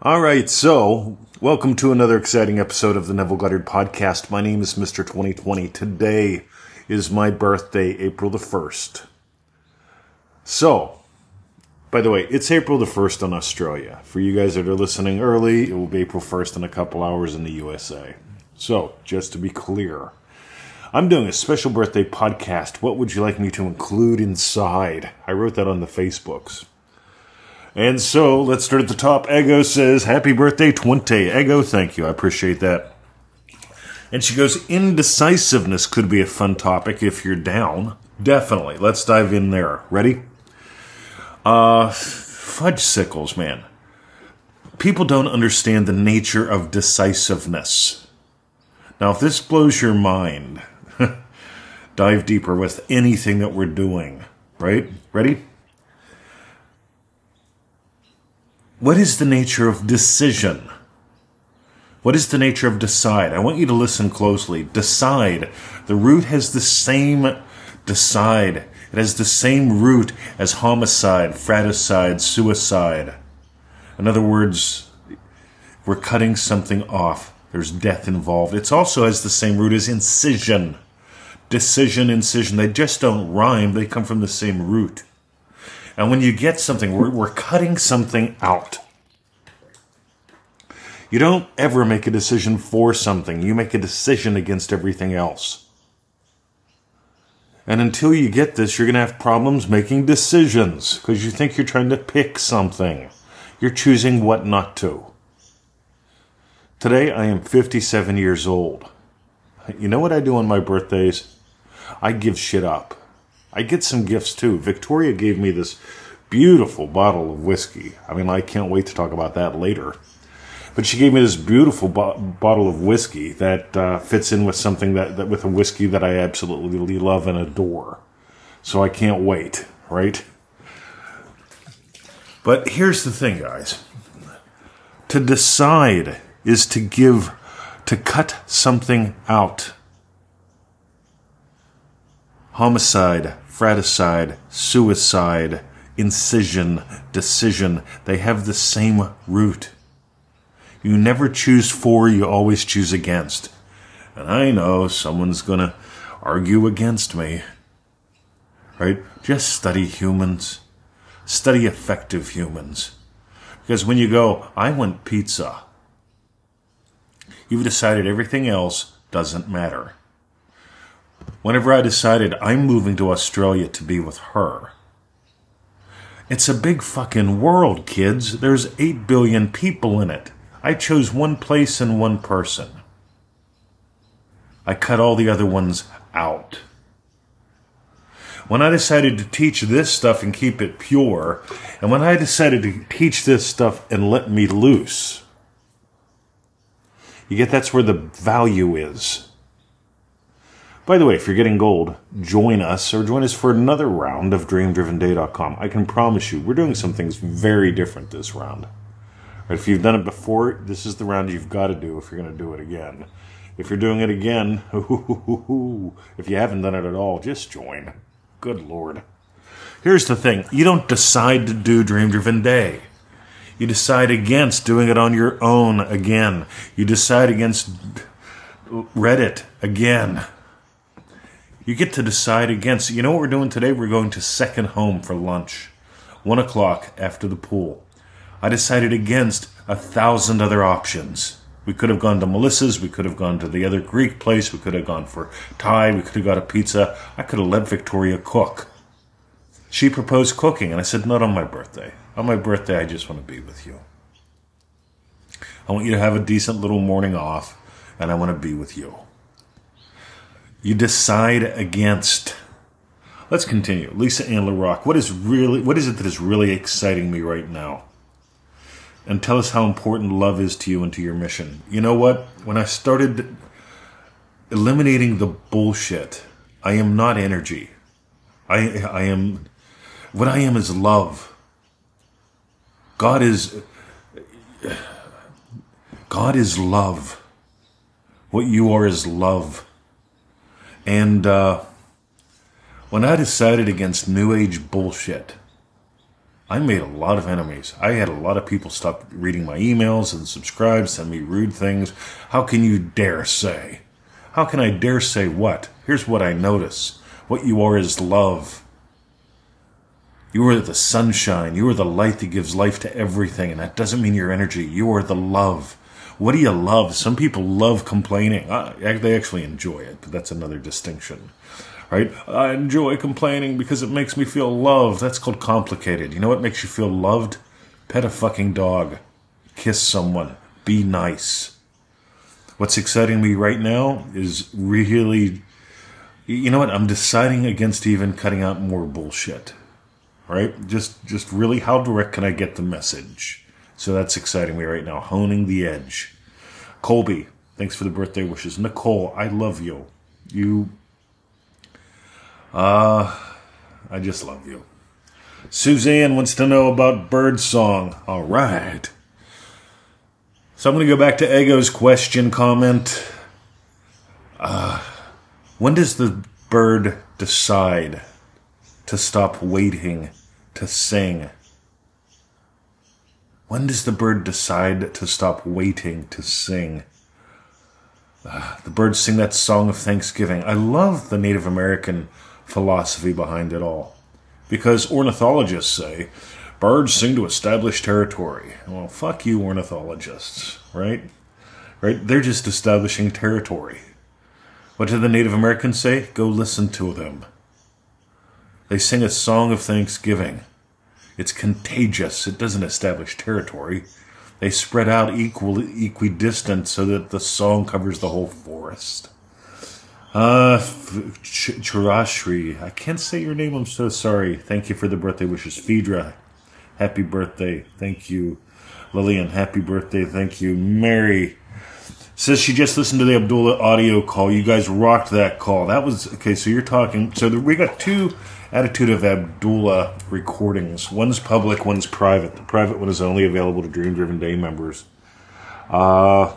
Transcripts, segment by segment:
All right, so welcome to another exciting episode of the Neville Goddard podcast. My name is Mr. 2020. Today is my birthday, April the 1st. So, by the way, it's April the 1st in Australia. For you guys that are listening early, it will be April 1st in a couple hours in the USA. So, just to be clear, I'm doing a special birthday podcast. What would you like me to include inside? I wrote that on the Facebooks. And so let's start at the top. Ego says, Happy birthday, 20. Ego, thank you. I appreciate that. And she goes, Indecisiveness could be a fun topic if you're down. Definitely. Let's dive in there. Ready? Uh, fudge sickles, man. People don't understand the nature of decisiveness. Now, if this blows your mind, dive deeper with anything that we're doing. Right? Ready? What is the nature of decision? What is the nature of decide? I want you to listen closely. Decide. The root has the same decide. It has the same root as homicide, fratricide, suicide. In other words, we're cutting something off. There's death involved. It also has the same root as incision. Decision, incision. They just don't rhyme. They come from the same root. And when you get something, we're, we're cutting something out. You don't ever make a decision for something, you make a decision against everything else. And until you get this, you're going to have problems making decisions because you think you're trying to pick something. You're choosing what not to. Today, I am 57 years old. You know what I do on my birthdays? I give shit up. I get some gifts too. Victoria gave me this beautiful bottle of whiskey. I mean, I can't wait to talk about that later. But she gave me this beautiful bo- bottle of whiskey that uh, fits in with something that, that with a whiskey that I absolutely love and adore. So I can't wait, right? But here's the thing, guys. To decide is to give, to cut something out homicide, fratricide, suicide, incision, decision, they have the same root. You never choose for, you always choose against. And I know someone's going to argue against me. Right? Just study humans. Study effective humans. Because when you go, I want pizza, you've decided everything else doesn't matter. Whenever I decided I'm moving to Australia to be with her, it's a big fucking world, kids. There's 8 billion people in it. I chose one place and one person. I cut all the other ones out. When I decided to teach this stuff and keep it pure, and when I decided to teach this stuff and let me loose, you get that's where the value is. By the way, if you're getting gold, join us or join us for another round of dreamdrivenday.com. I can promise you, we're doing some things very different this round. If you've done it before, this is the round you've got to do if you're going to do it again. If you're doing it again, if you haven't done it at all, just join. Good Lord. Here's the thing you don't decide to do Dream Driven Day. You decide against doing it on your own again. You decide against Reddit again. You get to decide against. You know what we're doing today? We're going to second home for lunch. One o'clock after the pool. I decided against a thousand other options. We could have gone to Melissa's. We could have gone to the other Greek place. We could have gone for Thai. We could have got a pizza. I could have let Victoria cook. She proposed cooking, and I said, Not on my birthday. On my birthday, I just want to be with you. I want you to have a decent little morning off, and I want to be with you you decide against. Let's continue. Lisa Ann LaRock, what is really what is it that is really exciting me right now? And tell us how important love is to you and to your mission. You know what? When I started eliminating the bullshit, I am not energy. I I am what I am is love. God is God is love. What you are is love. And uh, when I decided against New Age bullshit, I made a lot of enemies. I had a lot of people stop reading my emails and subscribe, send me rude things. How can you dare say? How can I dare say what? Here's what I notice. What you are is love. You are the sunshine. You are the light that gives life to everything. And that doesn't mean your energy. You are the love. What do you love? Some people love complaining. Uh, they actually enjoy it, but that's another distinction. Right? I enjoy complaining because it makes me feel loved. That's called complicated. You know what makes you feel loved? Pet a fucking dog. Kiss someone. Be nice. What's exciting me right now is really, you know what? I'm deciding against even cutting out more bullshit. Right? Just, just really, how direct can I get the message? So that's exciting me right now. Honing the edge. Colby, thanks for the birthday wishes. Nicole, I love you. You, uh, I just love you. Suzanne wants to know about bird song. All right. So I'm going to go back to Ego's question comment. Uh, when does the bird decide to stop waiting to sing? When does the bird decide to stop waiting to sing? Uh, the birds sing that song of thanksgiving. I love the Native American philosophy behind it all. Because ornithologists say birds sing to establish territory. Well, fuck you, ornithologists, right? Right? They're just establishing territory. What do the Native Americans say? Go listen to them. They sing a song of thanksgiving. It's contagious. It doesn't establish territory. They spread out equidistant so that the song covers the whole forest. Uh, Churashri, I can't say your name. I'm so sorry. Thank you for the birthday wishes. Phaedra, happy birthday. Thank you. Lillian, happy birthday. Thank you. Mary says she just listened to the Abdullah audio call. You guys rocked that call. That was okay. So you're talking. So we got two Attitude of Abdullah recordings. One's public, one's private. The private one is only available to Dream Driven Day members. Uh,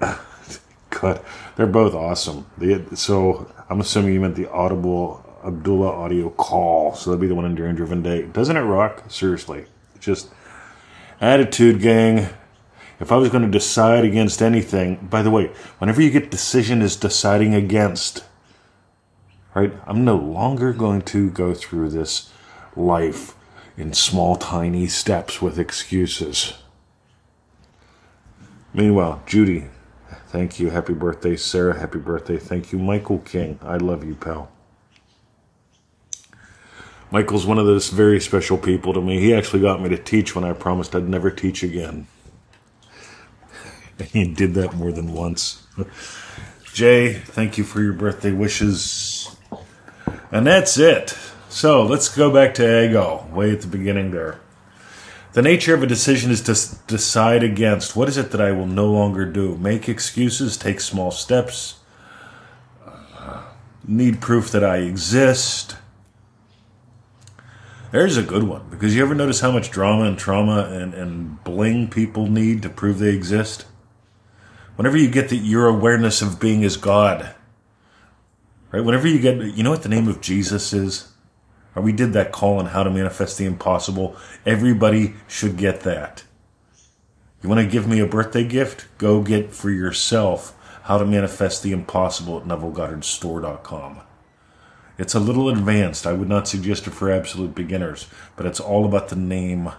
God, they're both awesome. They, so I'm assuming you meant the Audible Abdullah audio call. So that'd be the one in Dream Driven Day. Doesn't it rock? Seriously. Just attitude, gang. If I was going to decide against anything, by the way, whenever you get decision is deciding against, right? I'm no longer going to go through this life in small, tiny steps with excuses. Meanwhile, Judy, thank you. Happy birthday, Sarah. Happy birthday. Thank you, Michael King. I love you, pal. Michael's one of those very special people to me. He actually got me to teach when I promised I'd never teach again. And he did that more than once. Jay, thank you for your birthday wishes. And that's it. So let's go back to ego, way at the beginning there. The nature of a decision is to decide against what is it that I will no longer do? Make excuses, take small steps, uh, need proof that I exist. There's a good one because you ever notice how much drama and trauma and, and bling people need to prove they exist? Whenever you get that your awareness of being is God, Right? Whenever you get, you know what the name of Jesus is? We did that call on how to manifest the impossible. Everybody should get that. You want to give me a birthday gift? Go get for yourself how to manifest the impossible at NevilleGoddardStore.com. It's a little advanced. I would not suggest it for absolute beginners, but it's all about the name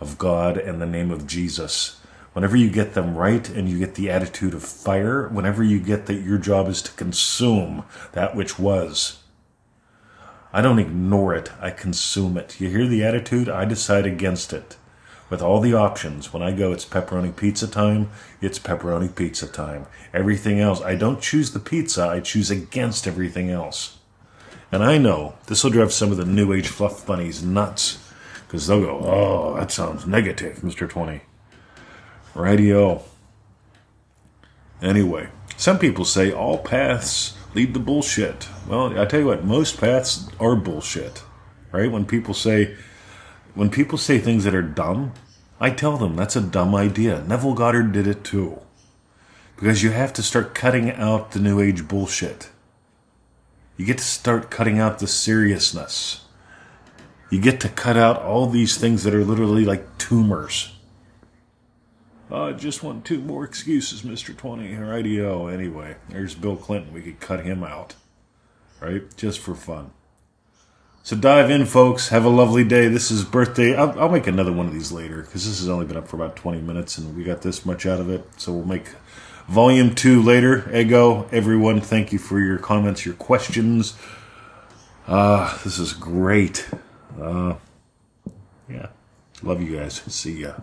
of God and the name of Jesus whenever you get them right and you get the attitude of fire, whenever you get that your job is to consume that which was, I don't ignore it, I consume it. You hear the attitude? I decide against it. With all the options, when I go, it's pepperoni pizza time, it's pepperoni pizza time. Everything else, I don't choose the pizza, I choose against everything else. And I know this will drive some of the new age fluff bunnies nuts because they'll go, oh, that sounds negative, Mr. 20. Radio. Anyway, some people say all paths lead to bullshit. Well, I tell you what, most paths are bullshit. Right? When people say when people say things that are dumb, I tell them that's a dumb idea. Neville Goddard did it too. Because you have to start cutting out the new age bullshit. You get to start cutting out the seriousness. You get to cut out all these things that are literally like tumors. I just want two more excuses, Mr. 20. Radio. Anyway, there's Bill Clinton. We could cut him out. Right? Just for fun. So dive in, folks. Have a lovely day. This is birthday. I'll, I'll make another one of these later because this has only been up for about 20 minutes and we got this much out of it. So we'll make volume two later. Ego, everyone, thank you for your comments, your questions. Uh, this is great. Uh, yeah. Love you guys. See ya.